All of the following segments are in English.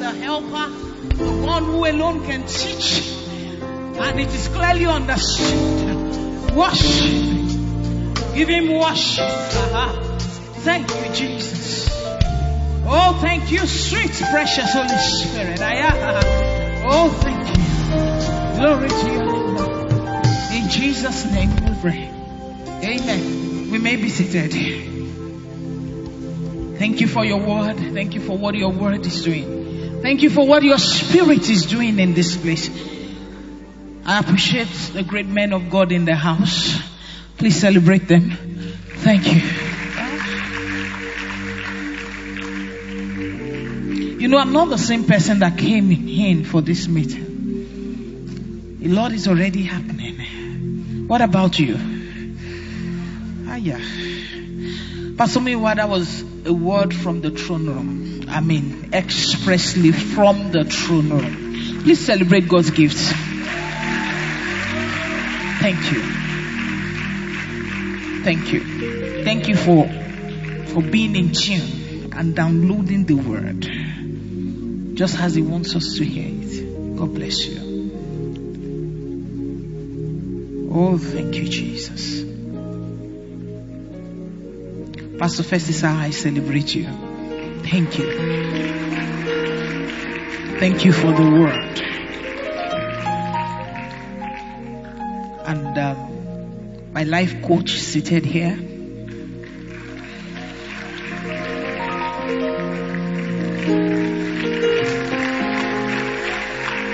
the Helper, the one who alone can teach. And it is clearly understood. Worship. Give him worship. Uh-huh. Thank you, Jesus. Oh, thank you, sweet, precious Holy Spirit. Oh, thank you. Glory to your name. In Jesus' name we pray. Amen. We may be seated. Thank you for your word. Thank you for what your word is doing. Thank you for what your spirit is doing in this place. I appreciate the great men of God in the house. Please celebrate them. Thank you. You know, I'm not the same person that came in for this meeting. The Lord is already happening. What about you? Ah, yeah. Pastor Muiwa, that was a word from the throne room. I mean, expressly from the throne room. Please celebrate God's gifts. Thank you. Thank you. Thank you for, for being in tune and downloading the word just as He wants us to hear it. God bless you. Oh, thank you, Jesus. Pastor Festus, I celebrate you. Thank you. Thank you for the word. And um, my life coach seated here.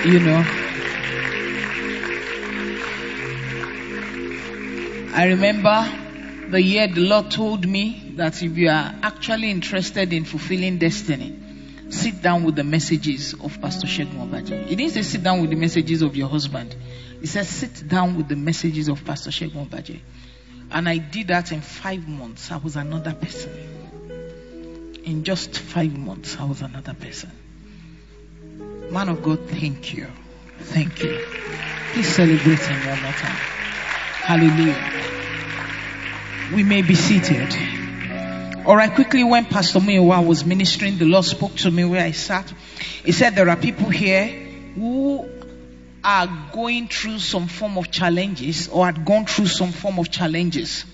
You know, I remember the year the Lord told me that if you are actually interested in fulfilling destiny, sit down with the messages of Pastor Shegun Obadje. He didn't say sit down with the messages of your husband. He said sit down with the messages of Pastor Shegun Obadje. And I did that in five months. I was another person. In just five months, I was another person. Man of God, thank you. Thank you. Please celebrate him one more time. Hallelujah. We may be seated. All right, quickly, when Pastor Muiwa was ministering, the Lord spoke to me where I sat. He said, There are people here who are going through some form of challenges or had gone through some form of challenges.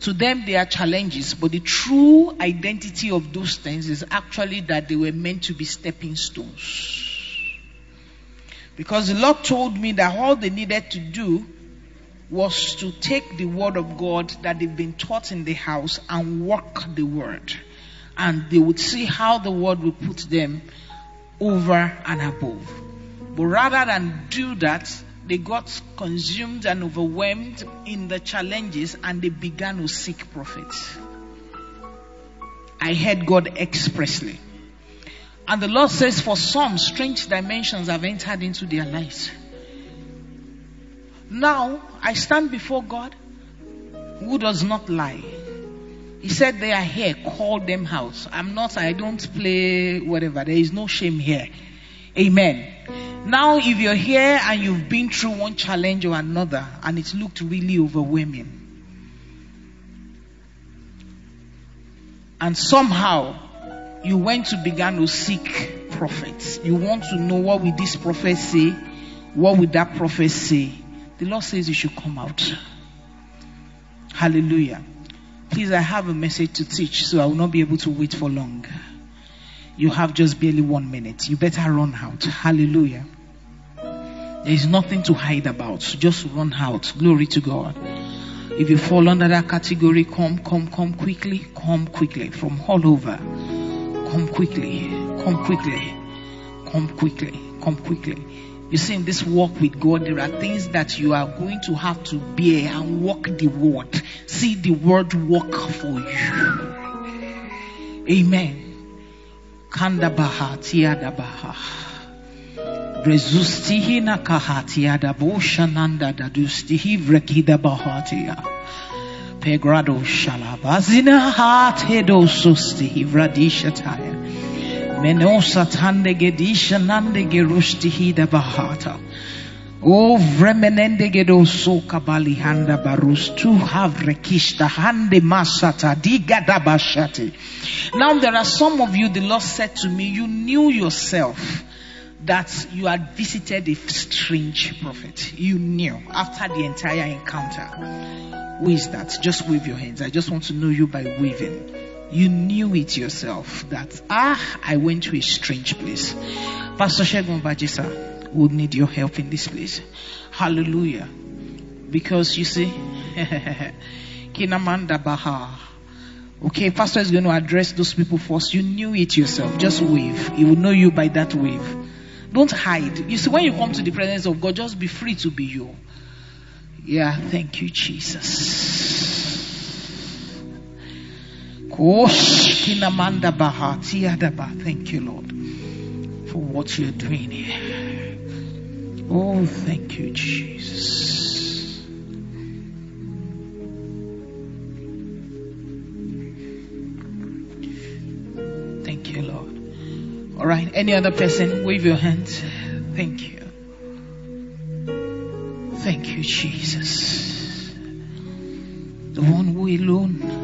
To them, they are challenges, but the true identity of those things is actually that they were meant to be stepping stones. Because the Lord told me that all they needed to do was to take the word of God that they've been taught in the house and work the word. And they would see how the word would put them over and above. But rather than do that, they got consumed and overwhelmed in the challenges and they began to seek prophets. I heard God expressly. And the Lord says, for some, strange dimensions have entered into their lives. Now, I stand before God who does not lie. He said, They are here, call them out. I'm not, I don't play whatever. There is no shame here. Amen. Now, if you're here and you've been through one challenge or another and it looked really overwhelming, and somehow you went to begin to seek prophets. You want to know what will this prophet say? What will that prophet say? The Lord says you should come out. Hallelujah. Please, I have a message to teach, so I will not be able to wait for long. You have just barely one minute. You better run out. Hallelujah. There is nothing to hide about. Just run out. Glory to God. If you fall under that category, come, come, come quickly. Come quickly from all over. Come quickly. Come quickly. Come quickly. Come quickly. You see, in this walk with God, there are things that you are going to have to bear and walk the word. See the word work for you. Amen. Menosa tande gedisha nande gerustihi da bahata. Oh, vremenende gedo so kabali handa barus tu have rekishta hande masata digada bashate. Now there are some of you, the Lord said to me, you knew yourself that you had visited a strange prophet. You knew after the entire encounter. Who is that? Just wave your hands. I just want to know you by waving. You knew it yourself that, ah, I went to a strange place. Pastor Shegun Bajisa would need your help in this place. Hallelujah. Because you see, Kinamanda Baha. Okay, pastor is going to address those people first. You knew it yourself. Just wave. He will know you by that wave. Don't hide. You see, when you come to the presence of God, just be free to be you. Yeah, thank you, Jesus. Thank you, Lord, for what you're doing here. Oh, thank you, Jesus. Thank you, Lord. All right, any other person, wave your hands. Thank you. Thank you, Jesus. The one who alone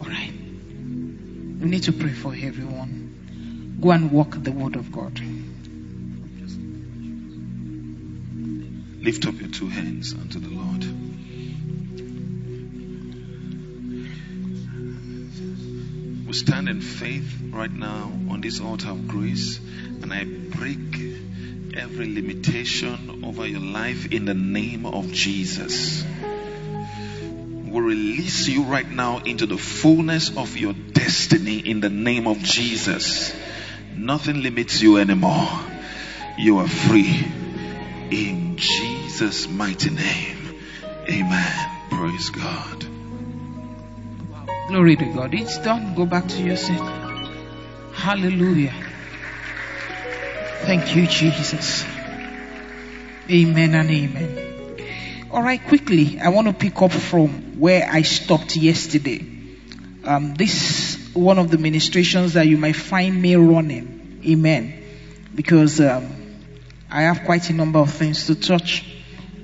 All right. We need to pray for everyone. Go and walk the word of God. Lift up your two hands unto the Lord. We stand in faith right now on this altar of grace, and I break every limitation over your life in the name of Jesus. We release you right now into the fullness of your destiny in the name of Jesus. Nothing limits you anymore. You are free in Jesus' mighty name. Amen. Praise God. Glory to God. It's done. Go back to your seat. Hallelujah. Thank you, Jesus. Amen and amen. All right, quickly, I want to pick up from where I stopped yesterday. Um, this one of the ministrations that you might find me running. Amen. Because um, I have quite a number of things to touch.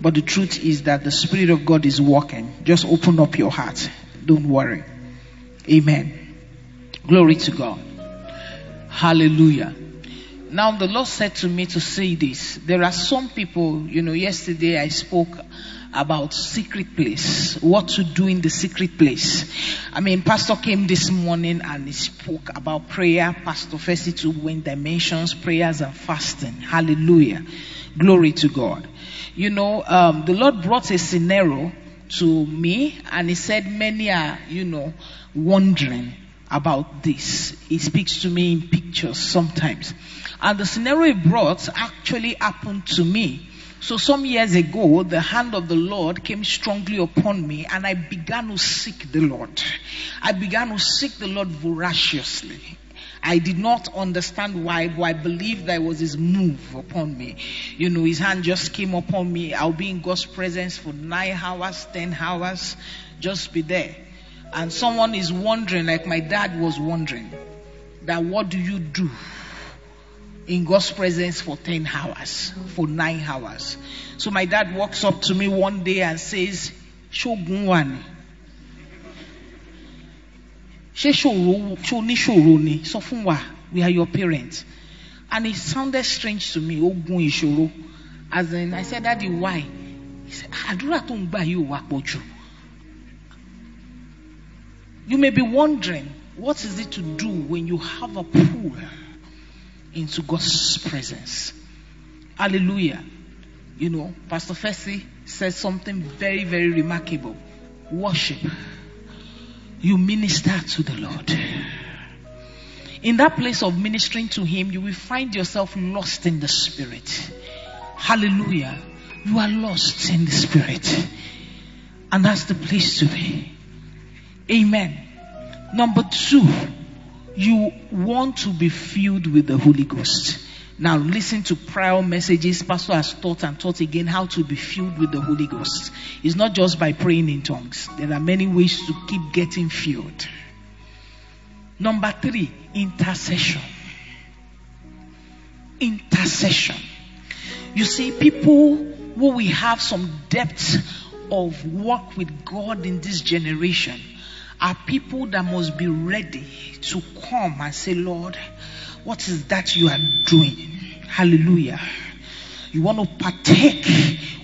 But the truth is that the Spirit of God is working. Just open up your heart. Don't worry. Amen. Glory to God. Hallelujah. Now the Lord said to me to say this. There are some people, you know, yesterday I spoke about secret place, what to do in the secret place. I mean, Pastor came this morning and he spoke about prayer. Pastor Festy to win dimensions, prayers and fasting. Hallelujah. Glory to God. You know, um, the Lord brought a scenario to me and he said many are, you know, wondering about this. He speaks to me in pictures sometimes. And the scenario he brought actually happened to me. So some years ago, the hand of the Lord came strongly upon me and I began to seek the Lord. I began to seek the Lord voraciously. I did not understand why, but I believed that was his move upon me. You know, his hand just came upon me. I'll be in God's presence for nine hours, ten hours, just be there. And someone is wondering, like my dad was wondering, that what do you do in God's presence for 10 hours, for 9 hours? So my dad walks up to me one day and says, Shogun wani. Ṣé ṣòro ṣó ni? Sọ we are your parents. And it sounded strange to me, ogun ìṣòro. As in, I said, Daddy, why? He said, àdúrà tó ń gbà. You may be wondering, what is it to do when you have a pull into God's presence? Hallelujah. You know, Pastor Fessy said something very, very remarkable. Worship. You minister to the Lord. In that place of ministering to Him, you will find yourself lost in the Spirit. Hallelujah. You are lost in the Spirit. And that's the place to be. Amen. Number two, you want to be filled with the Holy Ghost. Now listen to prior messages. Pastor has taught and taught again how to be filled with the Holy Ghost. It's not just by praying in tongues. There are many ways to keep getting filled. Number three, intercession. Intercession. You see, people who we have some depth of work with God in this generation are people that must be ready to come and say, Lord, what is that you are doing? Hallelujah. You want to partake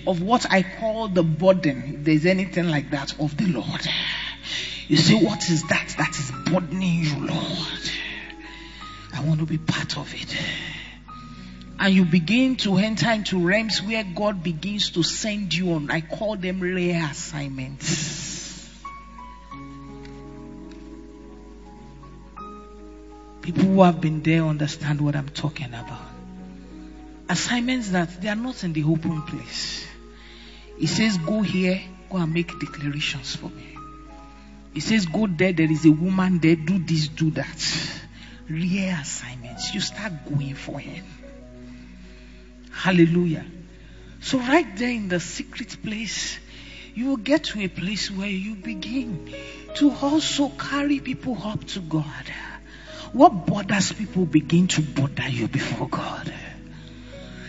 of what I call the burden, if there's anything like that, of the Lord. You say, What is that that is burdening you, Lord? I want to be part of it. And you begin to enter into realms where God begins to send you on. I call them rare People who have been there understand what I'm talking about. Assignments that they are not in the open place. He says, Go here, go and make declarations for me. He says, Go there, there is a woman there, do this, do that. Rare assignments. You start going for him. Hallelujah. So, right there in the secret place, you will get to a place where you begin to also carry people up to God. What bothers people begin to bother you before God.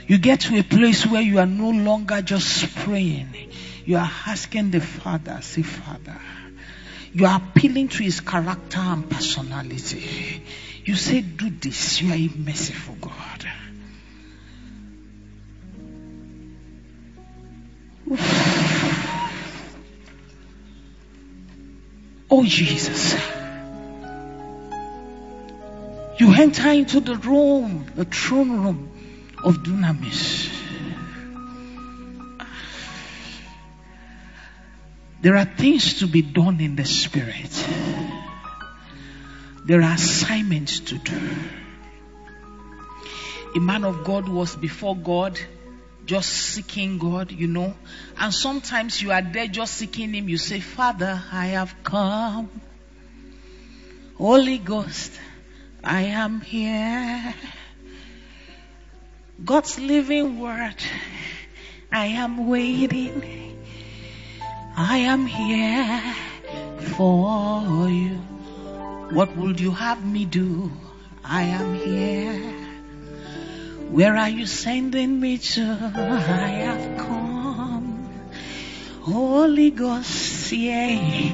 You get to a place where you are no longer just praying. You are asking the Father, say, Father. You are appealing to his character and personality. You say, Do this. You are a merciful God. Oh, Jesus. You enter into the room, the throne room of dunamis. There are things to be done in the spirit. There are assignments to do. A man of God was before God, just seeking God, you know. And sometimes you are there just seeking Him. You say, Father, I have come. Holy Ghost, I am here. God's living word. I am waiting. I am here for you. What would you have me do? I am here. Where are you sending me to? I have come. Holy Ghost, yeah,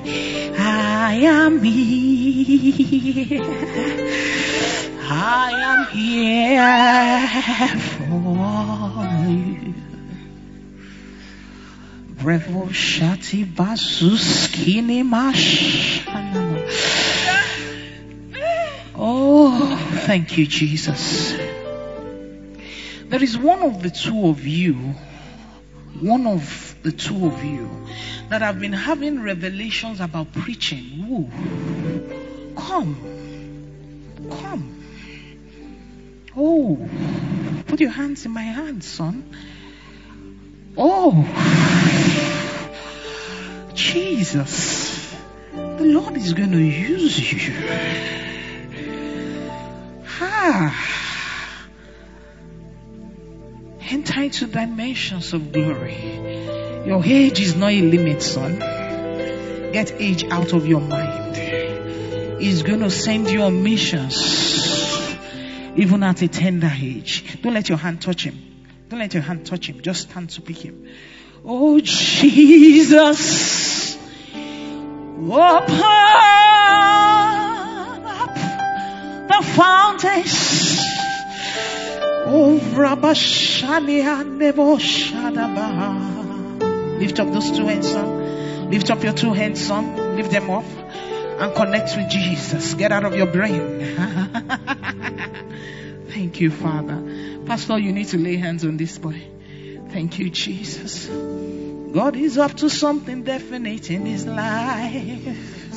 I am here. I am here for you. Brevo shati basus kini. Oh, thank you, Jesus. There is one of the two of you, one of the two of you that have been having revelations about preaching. Woo. Come. Come. Oh, put your hands in my hands, son. Oh, Jesus. The Lord is going to use you. Ah. Enter into dimensions of glory. Your age is not a limit, son. Get age out of your mind. He's going to send you on missions, even at a tender age. Don't let your hand touch him. Don't let your hand touch him. Just stand to pick him. Oh, Jesus. Open up the fountains. Lift up those two hands, son. Lift up your two hands, son. Lift them up and connect with Jesus. Get out of your brain. Thank you, Father. Pastor, you need to lay hands on this boy. Thank you, Jesus. God is up to something definite in his life.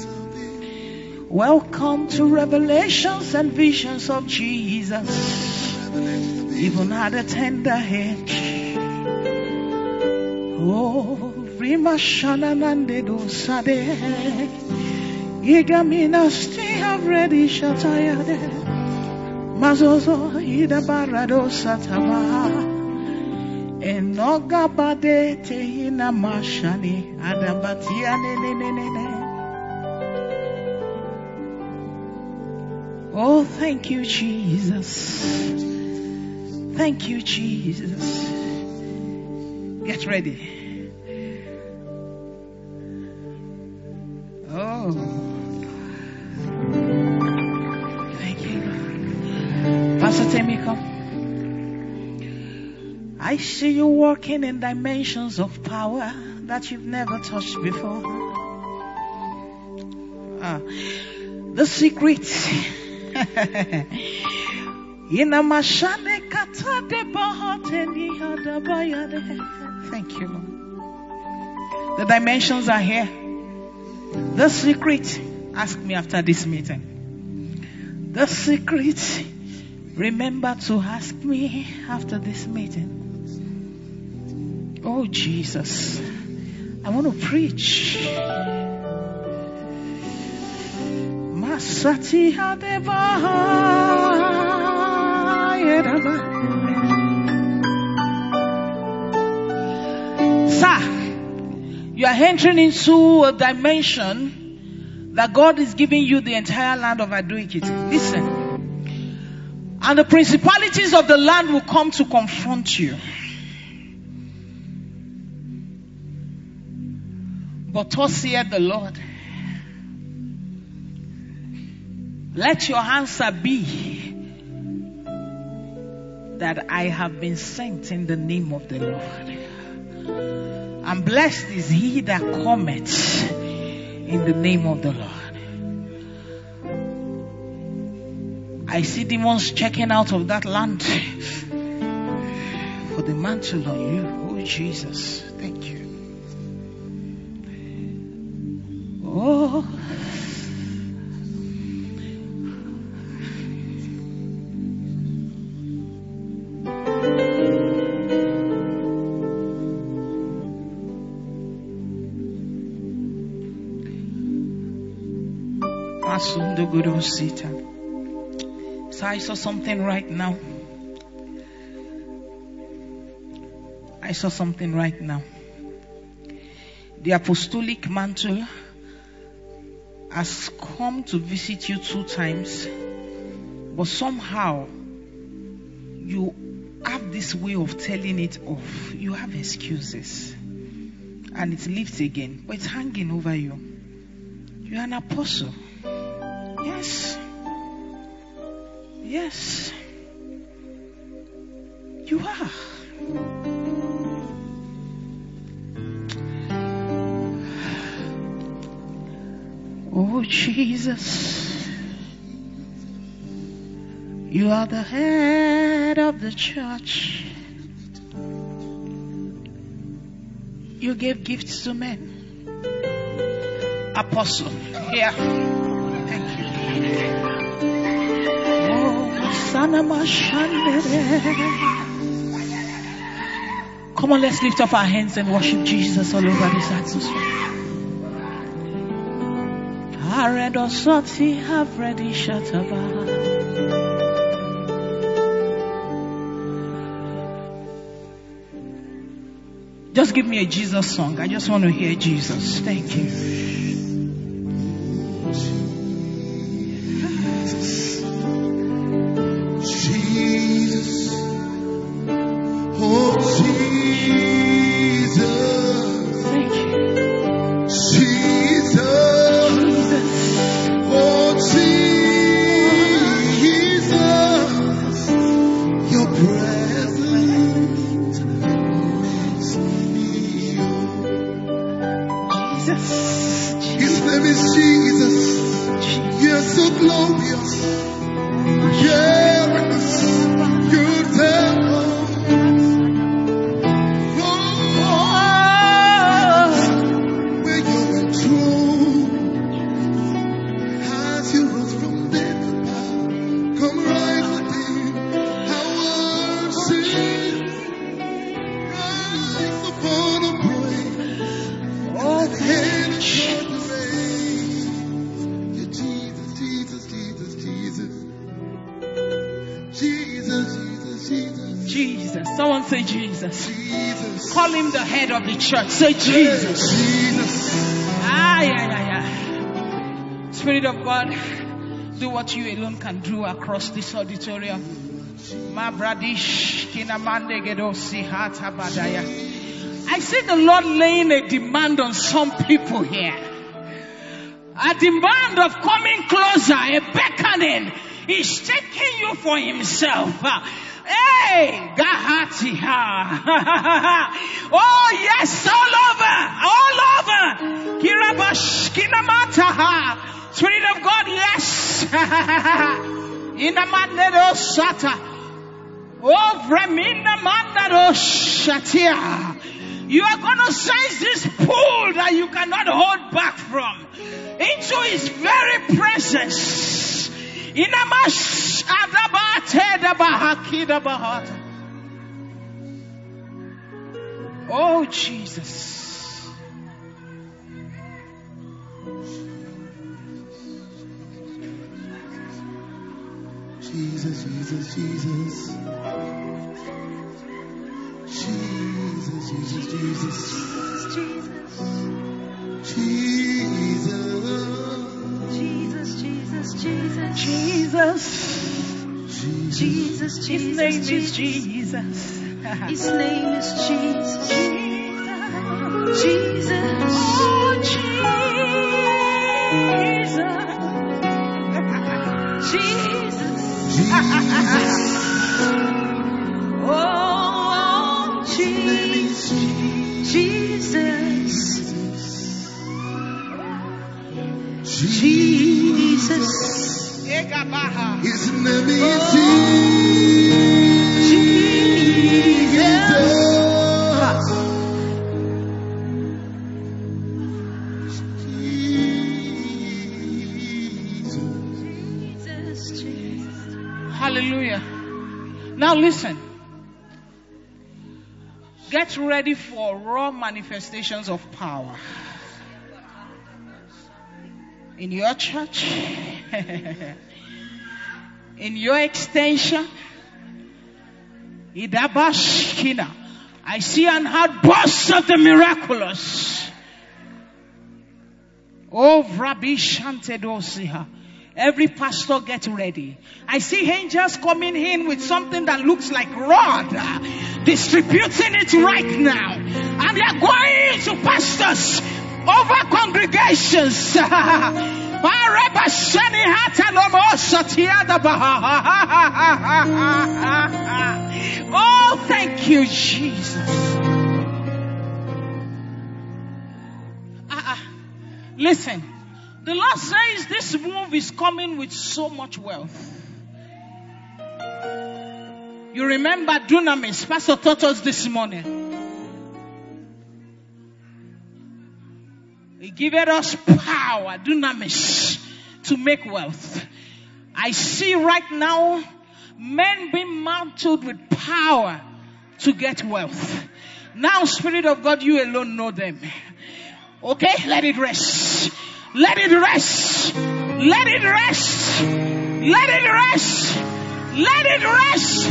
Welcome to revelations and visions of Jesus. Even at a tender age. Oh, Rima Shananande do Sade. Igamina stay have ready shatayade. Mazozo ida barado sataba. Enoga bade tehina mashani adabatia ne ne ne ne. Oh, thank you, Jesus. Thank you, Jesus. Get ready. Oh. Thank you. Pastor Temi, come. I see you working in dimensions of power that you've never touched before. Ah, the secret. in bahateni hadabayade. Thank you, Lord. The dimensions are here. The secret. Ask me after this meeting. The secret. Remember to ask me after this meeting. Oh, Jesus. I want to preach. Masati Sir, you are entering into a dimension that God is giving you the entire land of Ado-Ekiti. Listen. And the principalities of the land will come to confront you. But thus saith the Lord, let your answer be that I have been sent in the name of the Lord. And blessed is he that cometh in the name of the Lord. I see demons checking out of that land for the mantle on you. Oh, Jesus. Thank you. So I saw something right now. I saw something right now. The apostolic mantle has come to visit you two times, but somehow you have this way of telling it off. You have excuses, and it lifts again, but it's hanging over you. You're an apostle. Yes. Yes. You are. Oh, Jesus. You are the head of the church. You gave gifts to men. Apostle. Here. Thank Come on, let's lift up our hands and worship Jesus all over this atmosphere. Just give me a Jesus song. I just want to hear Jesus. Thank you. Church. Say Jesus. Jesus. Ah, yeah, yeah, yeah. Spirit of God, do what you alone can do across this auditorium. Ma bradish kinamande gedosi hata badaya. I see the Lord laying a demand on some people here. A demand of coming closer, a beckoning. He's taking you for himself. Hey, Gahati. Oh, yes, all over, all over. Kirabash, Kinamata. Spirit of God, yes. Inamanero Sata. Oh, Vremina Mandaro Shatia. You are going to sense this pull that you cannot hold back from into His very presence. Inamash adabate dabahakida bahata. Oh, Jesus. Jesus, Jesus, Jesus. Jesus, Jesus, Jesus. Jesus, Jesus. Jesus, Jesus, Jesus, Jesus. Jesus. Jesus, His name is Jesus. Jesus. His name is Jesus. Jesus. Oh, Jesus. Jesus. Oh, Now listen. Get ready for raw manifestations of power. In your church, in your extension, Idabashkina. I see an outburst of the miraculous. Oh, Rabbi Shantedosiha. Every pastor get ready. I see angels coming in with something that looks like rod, uh, distributing it right now. And they are going to pastors over congregations. Baha. Oh, thank you, Jesus. Ah, ah. Listen, the Lord says this move is coming with so much wealth. You remember Dunamis, Pastor taught us this morning. He gave us power, Dunamis, to make wealth. I see right now men being mantled with power to get wealth. Now, Spirit of God, you alone know them. Okay, let it rest. Let it rest. Let it rest. Let it rest. Let it rest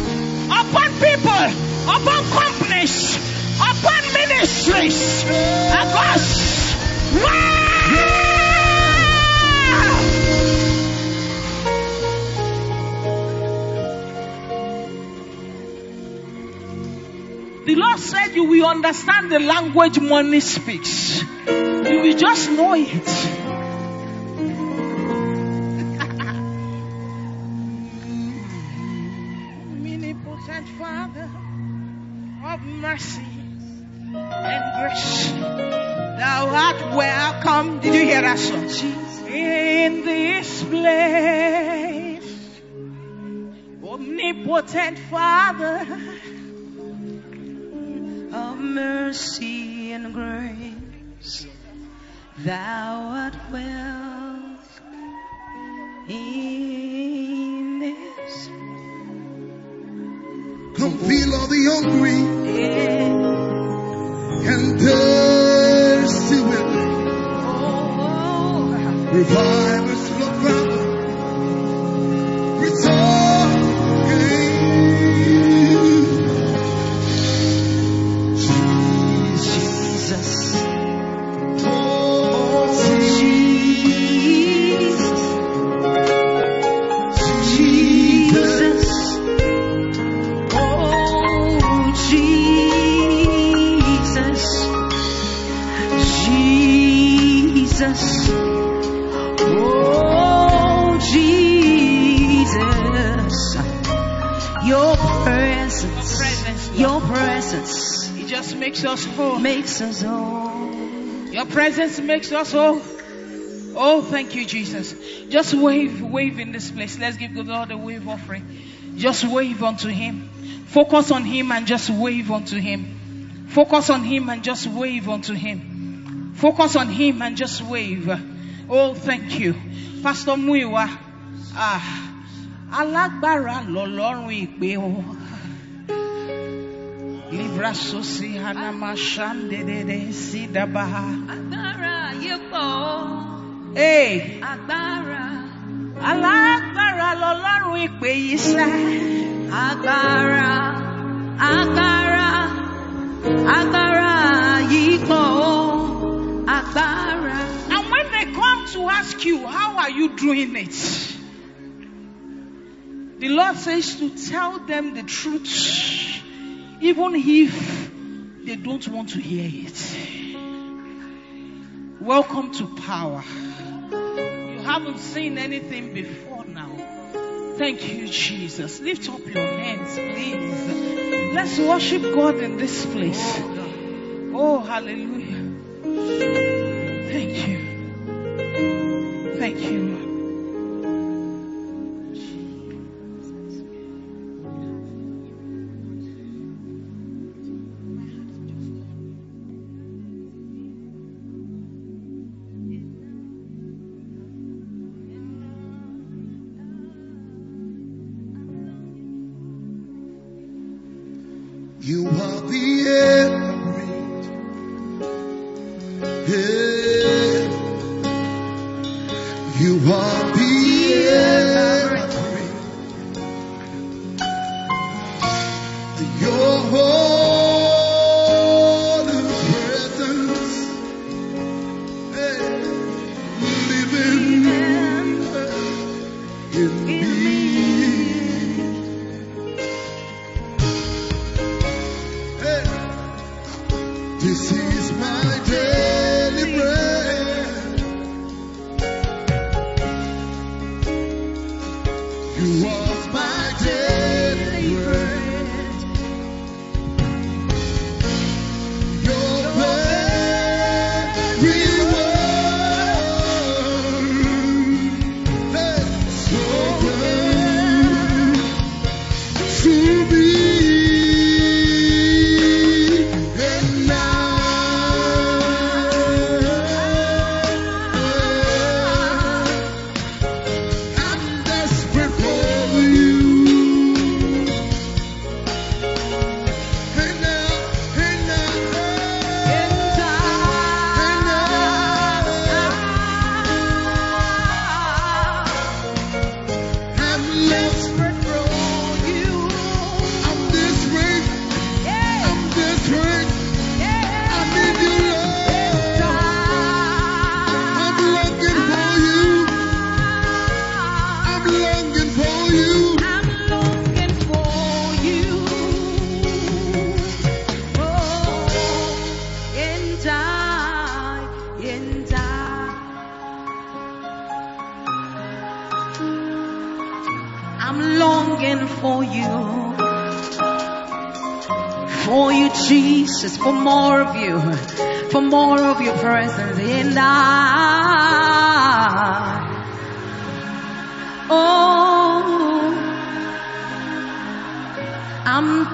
upon people, upon companies, upon ministries. Across. The Lord said you will understand the language money speaks. You will just know it. Mercy and grace, thou art welcome. Did you hear that song? In this place, omnipotent Father of mercy and grace, thou art well in this Come feel all the hungry. And thirsty with me. Oh, oh. Makes us whole. makes us whole. Your presence makes us whole. Oh, thank you, Jesus. Just wave, wave in this place. Let's give God a wave offering. Just wave unto Him. Focus on Him and just wave unto Him. Focus on Him and just wave unto Him. Focus on Him and just wave. Oh, thank you. Pastor Muiwa. Ah. Alágbára lọ́lọ́run ìpè o. Libra sosi hanama shandedede sidabaha. Agbára yìí. Hey, Agbára. alágbára lọ́lọ́run ìpè yìí sẹ́. Agbára. Agbára. Agbára pọ̀. Agbára. And when they come to ask you, how are you doing it? The Lord says to tell them the truth, even if they don't want to hear it. Welcome to power. You haven't seen anything before now. Thank you, Jesus. Lift up your hands, please. Let's worship God in this place. Oh, hallelujah. Thank you. Thank you,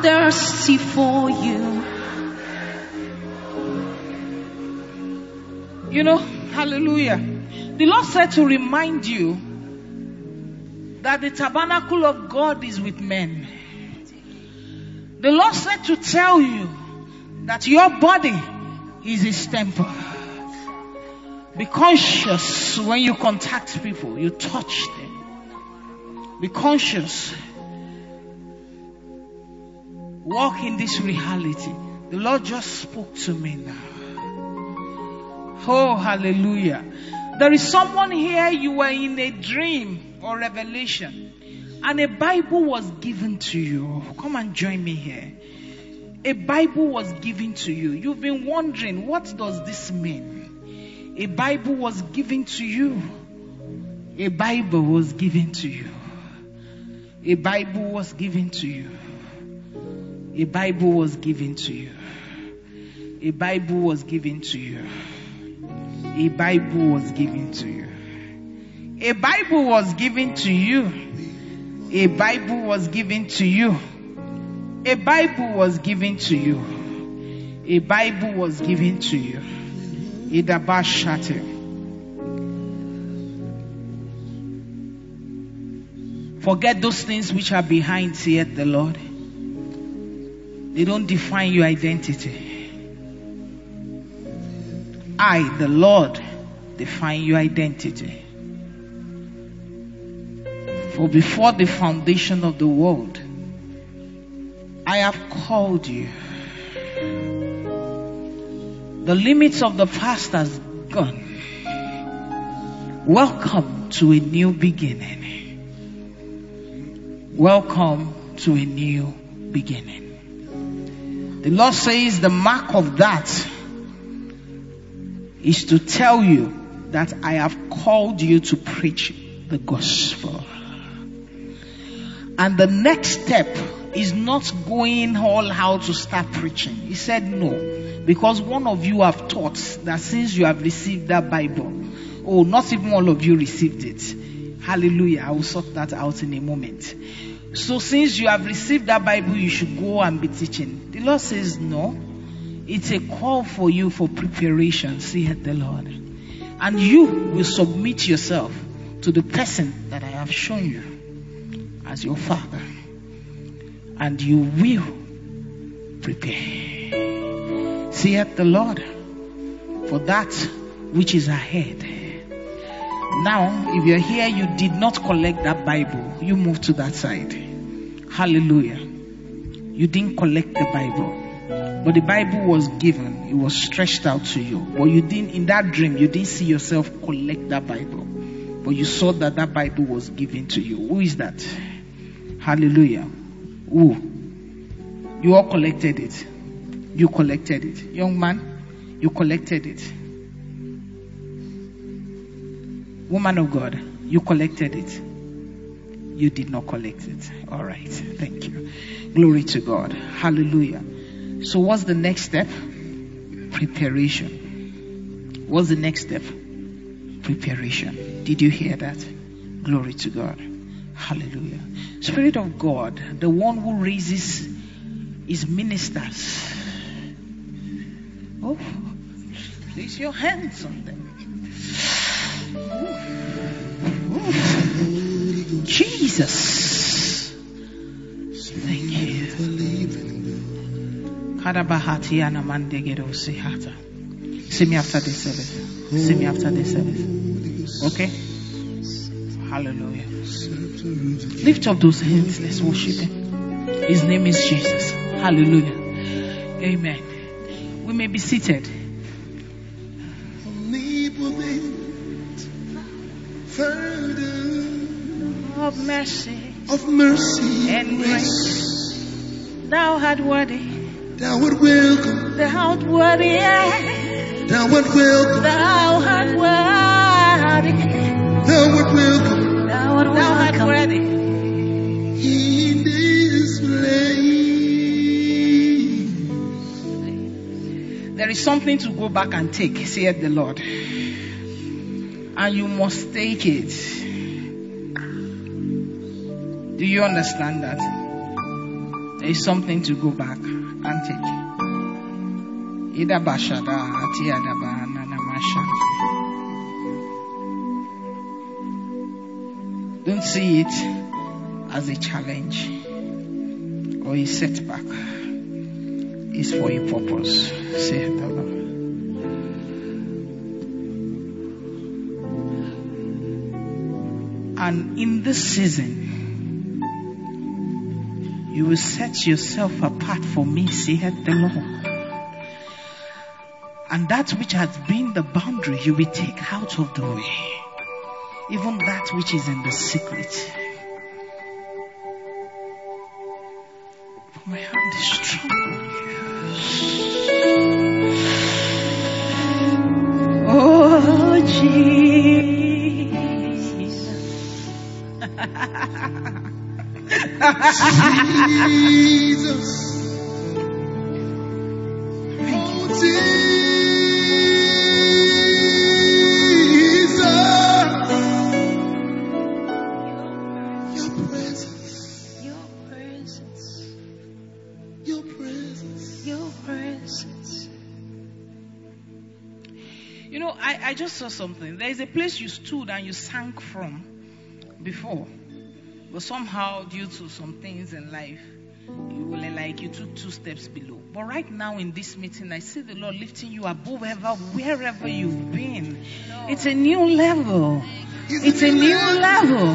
thirsty for you. You know, hallelujah. The Lord said to remind you that the tabernacle of God is with men. The Lord said to tell you that your body is His temple. Be conscious when you contact people, you touch them. Be conscious. Walk in this reality. The Lord just spoke to me now. Oh, hallelujah. There is someone here, you were in a dream or revelation, and a Bible was given to you. Come and join me here. A Bible was given to you. You've been wondering, what does this mean? A Bible was given to you. A Bible was given to you. A Bible was given to you. A Bible was given to you. A Bible was given to you. A Bible was given to you. A Bible was given to you. A Bible was given to you. A Bible was given to you. A Bible was given to you. Idabashate. Forget those things which are behind, saith the Lord. They don't define your identity. I, the Lord, define your identity. For before the foundation of the world, I have called you. The limits of the past has gone. Welcome to a new beginning. Welcome to a new beginning. The Lord says the mark of that is to tell you that I have called you to preach the gospel. And the next step is not going all out to start preaching. He said no. Because one of you have taught that since you have received that Bible, oh, not even all of you received it. Hallelujah. I will sort that out in a moment. So since you have received that Bible, you should go and be teaching. The Lord says no. It's a call for you for preparation, saith the Lord. And you will submit yourself to the person that I have shown you as your father. And you will prepare. Saith the Lord for that which is ahead. Now, if you're here, you did not collect that Bible, you move to that side. Hallelujah. You didn't collect the Bible. But the Bible was given, it was stretched out to you. But you didn't, in that dream, you didn't see yourself collect that Bible. But you saw that that Bible was given to you. Who is that? Hallelujah. Who? You all collected it. You collected it. Young man, you collected it. Woman of God, you collected it. You did not collect it. All right. Thank you. Glory to God. Hallelujah. So, what's the next step? Preparation. What's the next step? Preparation. Did you hear that? Glory to God. Hallelujah. Spirit of God, the one who raises his ministers. Oh, place your hands on them. Jesus. Thank you. See me after this service. See me after this service. Okay? Hallelujah. Lift up those hands. Let's worship Him. His name is Jesus. Hallelujah. Amen. We may be seated. Father Of mercy of mercy and grace. Thou art worthy. Thou art welcome, Thou art worthy. thou art welcome, Thou art worthy. thou art welcome Thou art, Thou art worthy. in this place. There is something to go back and take, saith the Lord. And you must take it. Do you understand that? There is something to go back and take. Ida bashada ati adaba nana masha. Don't see it as a challenge or a setback. It's for a purpose, saith the Lord. And in this season, you will set yourself apart for me, saith the Lord. And that which has been the boundary, you will take out of the way. Even that which is in the secret. For my hand is strong Jesus. Oh, Jesus. Your presence. Your presence. Your presence. Your presence. You know, I, I just saw something. There is a place you stood and you sank from before. But somehow, due to some things in life, you will like you took two steps below. But right now in this meeting, I see the Lord lifting you above ever, wherever you've been. It's a new level. It's a new level.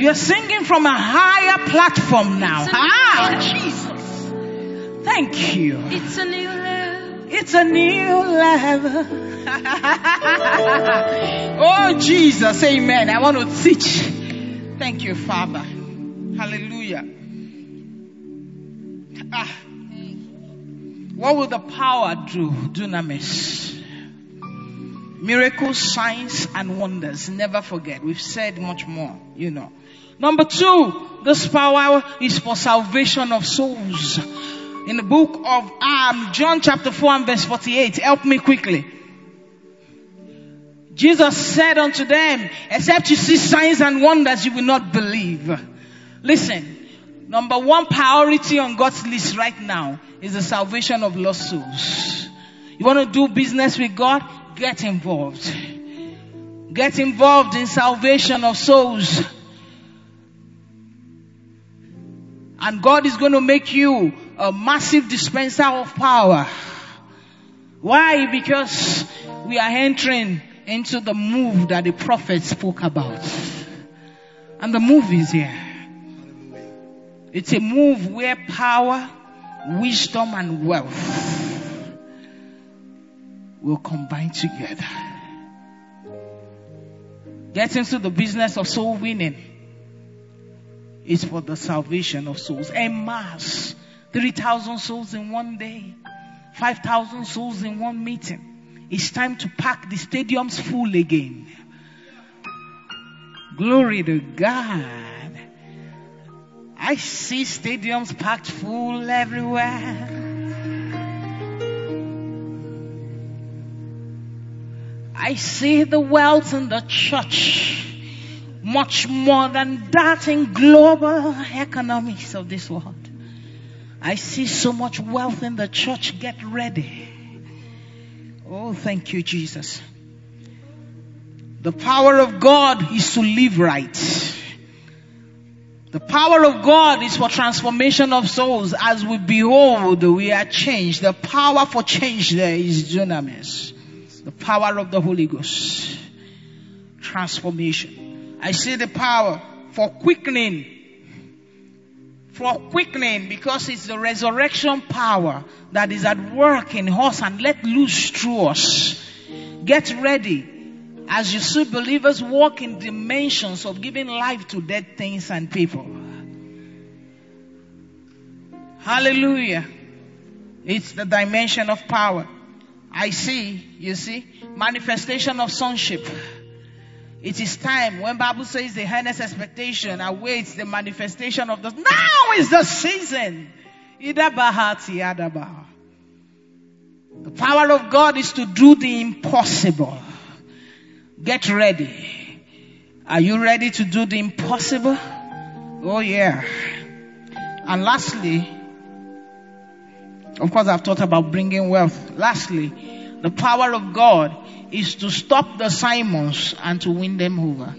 You're singing from a higher platform now. Ah, Jesus. Thank you. It's a new level. It's a new level. oh, Jesus. Amen. I want to teach. Thank you, Father. Hallelujah. Ah. What will the power do? Dunamis. Miracles, signs, and wonders. Never forget. We've said much more, you know. Number two, this power is for salvation of souls. In the book of um, John chapter 4 and verse 48, help me quickly. Jesus said unto them, except you see signs and wonders, you will not believe. Listen, number one priority on God's list right now is the salvation of lost souls. You want to do business with God? Get involved. Get involved in salvation of souls. And God is going to make you a massive dispenser of power. Why? Because we are entering into the move that the prophet spoke about. And the move is here. It's a move where power, wisdom, and wealth will combine together. Get into the business of soul winning is for the salvation of souls. A mass. 3,000 souls in one day. 5,000 souls in one meeting. It's time to pack the stadiums full again. Glory to God. I see stadiums packed full everywhere. I see the wealth in the church much more than that in global economics of this world. I see so much wealth in the church. Get ready. Oh, thank you, Jesus. The power of God is to live right. The power of God is for transformation of souls. As we behold, we are changed. The power for change there is dunamis. The power of the Holy Ghost. Transformation. I see the power for quickening. For quickening because it's the resurrection power that is at work in us and let loose through us. Get ready as you see believers walk in dimensions of giving life to dead things and people. Hallelujah. It's the dimension of power. I see, you see, manifestation of sonship. It is time when Bible says the earnest expectation awaits the manifestation of the now is the season. The power of God is to do the impossible. Get ready. Are you ready to do the impossible? Oh yeah. And lastly, of course I've talked about bringing wealth. Lastly, the power of God is to stop the Simons and to win them over.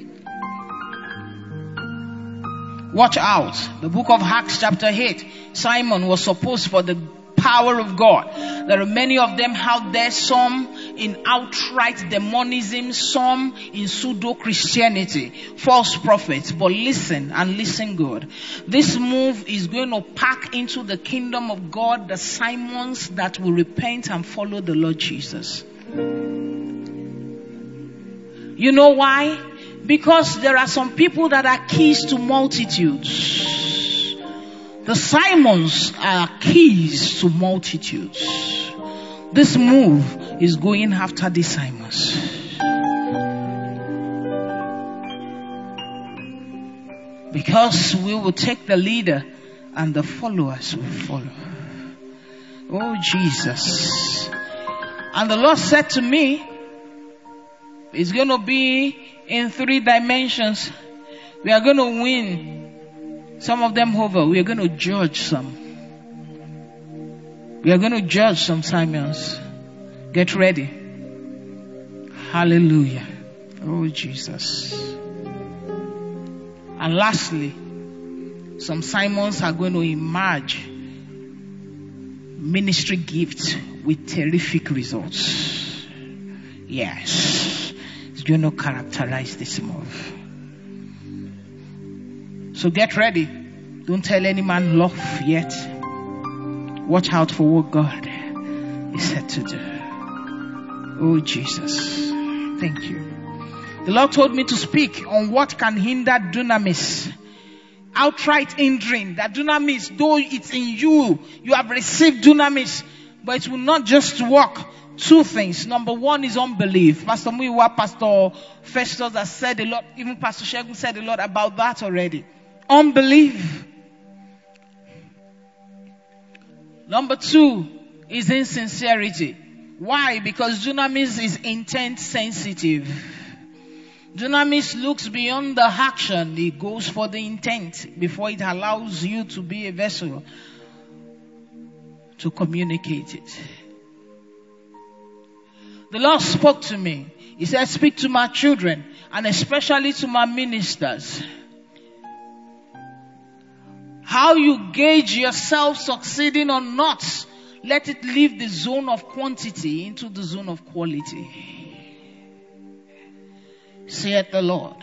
Watch out. The book of Acts chapter 8. Simon was supposed for the power of God. There are many of them out there, some in outright demonism, some in pseudo Christianity, false prophets. But listen and listen good. This move is going to pack into the kingdom of God the Simons that will repent and follow the Lord Jesus. You know why? Because there are some people that are keys to multitudes. The Simons are keys to multitudes. This move is going after the Simons. Because we will take the leader and the followers will follow. Oh Jesus. And the Lord said to me, it's going to be in three dimensions. We are going to win some of them over. We are going to judge some. We are going to judge some Simons. Get ready. Hallelujah. Oh, Jesus. And lastly, some Simons are going to emerge ministry gifts with terrific results. Yes. It's going to characterize this move. So get ready. Don't tell any man love yet. Watch out for what God is said to do. Oh Jesus. Thank you. The Lord told me to speak on what can hinder dunamis. Outright hindering that dunamis, though it's in you, you have received dunamis, but it will not just work. Two things. Number one is unbelief. Pastor Muiwa, Pastor Festus has said a lot, even Pastor Shegun said a lot about that already. Unbelief. Number two is insincerity. Why? Because dunamis is intent sensitive. Dunamis looks beyond the action. It goes for the intent before it allows you to be a vessel to communicate it. The Lord spoke to me. He said, speak to my children and especially to my ministers. How you gauge yourself succeeding or not, let it leave the zone of quantity into the zone of quality. Saith the Lord.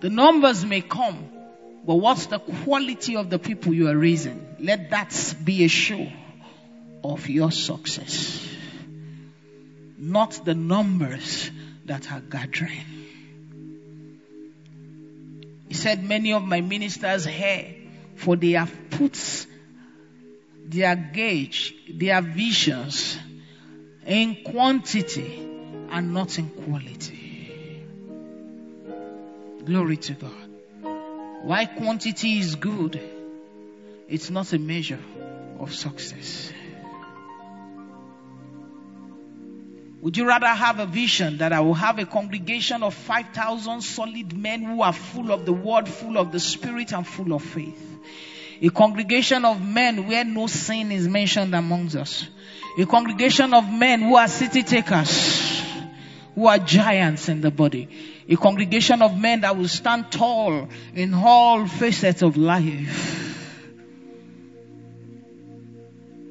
The numbers may come, but what's the quality of the people you are raising? Let that be a show of your success. Not the numbers that are gathering. He said, Many of my ministers here, for they have put their gauge, their visions in quantity and not in quality. Glory to God. Why quantity is good, it's not a measure of success. Would you rather have a vision that I will have a congregation of 5,000 solid men who are full of the word, full of the spirit, and full of faith? A congregation of men where no sin is mentioned amongst us. A congregation of men who are city takers, who are giants in the body. A congregation of men that will stand tall in all facets of life.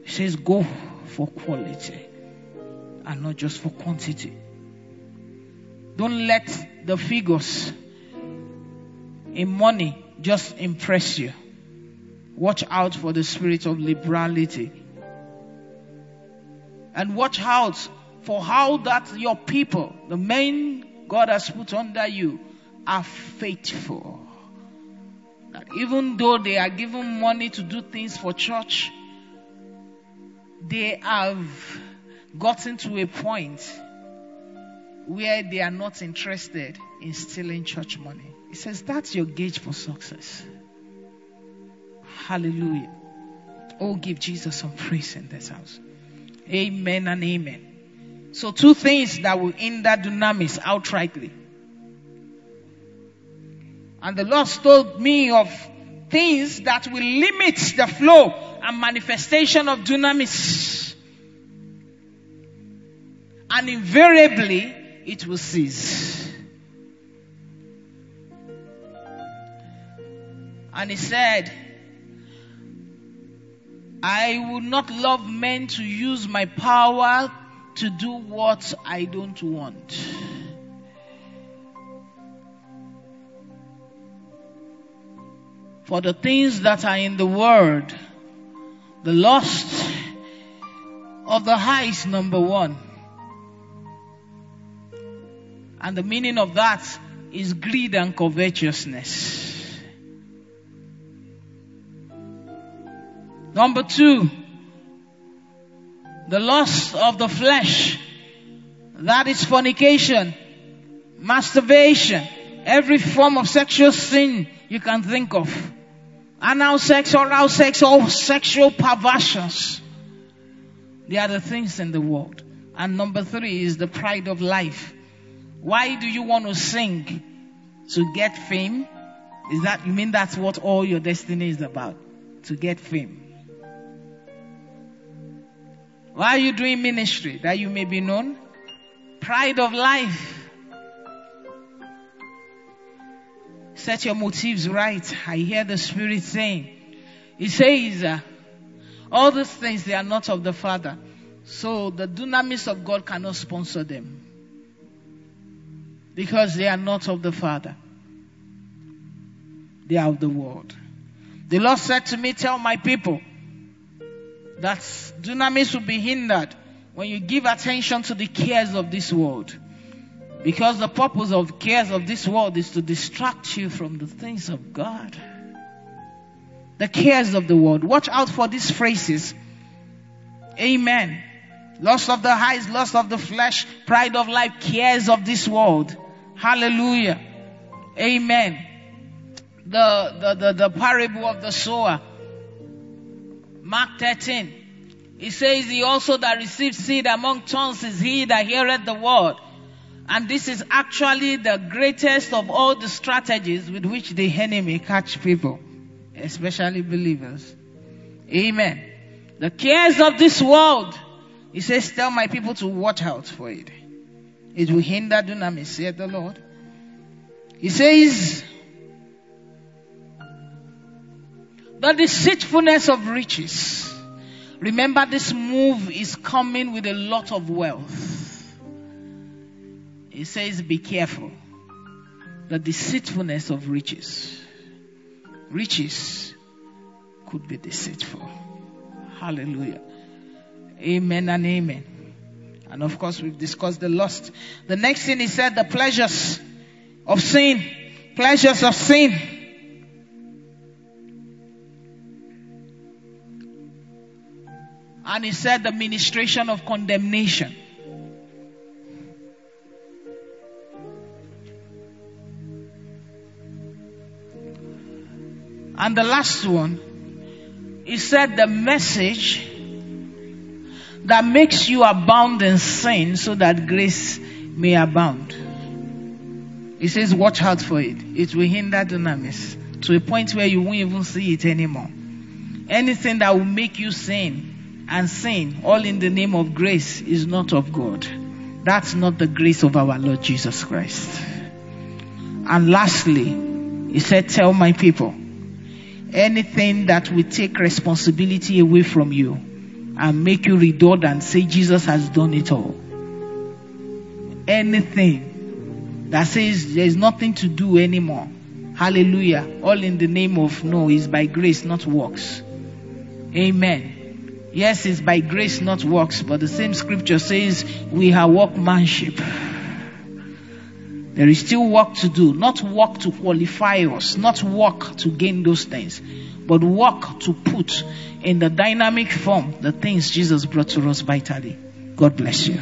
He says, go for quality and not just for quantity. Don't let the figures in money just impress you. Watch out for the spirit of liberality. And watch out for how that your people, the men God has put under you, are faithful. That even though they are given money to do things for church, they have gotten to a point where they are not interested in stealing church money. He says that's your gauge for success. Hallelujah. Oh, give Jesus some praise in this house. Amen and amen. So, two things that will hinder dunamis outrightly. And the Lord told me of things that will limit the flow and manifestation of dunamis. And invariably, it will cease. And he said, I will not love men to use my power to do what I don't want. For the things that are in the world, the lust of the high is number one. And the meaning of that is greed and covetousness. Number two, the lust of the flesh. That is fornication, masturbation, every form of sexual sin you can think of. Anal sex, oral sex, all sexual perversions. They are the things in the world. And number three is the pride of life. Why do you want to sing? To get fame? Is that, you mean that's what all your destiny is about? To get fame? Why are you doing ministry? That you may be known? Pride of life. Set your motives right. I hear the Spirit saying. He says, uh, all these things, they are not of the Father. So the dunamis of God cannot sponsor them. Because they are not of the Father. They are of the world. The Lord said to me, tell my people that dunamis will be hindered when you give attention to the cares of this world. Because the purpose of cares of this world is to distract you from the things of God. The cares of the world. Watch out for these phrases. Amen. Lust of the eyes, lust of the flesh, pride of life, cares of this world. Hallelujah. Amen. The, the, the, the parable of the sower. Mark 13. He says, He also that receives seed among tongues is he that heareth the word. And this is actually the greatest of all the strategies with which the enemy catch people, especially believers. Amen. The cares of this world, he says, tell my people to watch out for it. It will hinder dunamis, said the Lord. He says, the deceitfulness of riches. Remember, this move is coming with a lot of wealth. He says, Be careful. The deceitfulness of riches. Riches could be deceitful. Hallelujah. Amen and amen. And of course, we've discussed the lust. The next thing he said, the pleasures of sin. Pleasures of sin. And he said the ministration of condemnation. And the last one, he said the message that makes you abound in sin so that grace may abound. He says, watch out for it. It will hinder dunamis to a point where you won't even see it anymore. Anything that will make you sin and sin, all in the name of grace, is not of God. That's not the grace of our Lord Jesus Christ. And lastly, he said, tell my people, anything that will take responsibility away from you and make you redundant, say Jesus has done it all. Anything that says there's nothing to do anymore. Hallelujah. All in the name of no, is by grace, not works. Amen. Yes, it's by grace, not works, but the same scripture says we have workmanship. There is still work to do, not work to qualify us, not work to gain those things, but work to put in the dynamic form the things Jesus brought to us vitally. God bless you.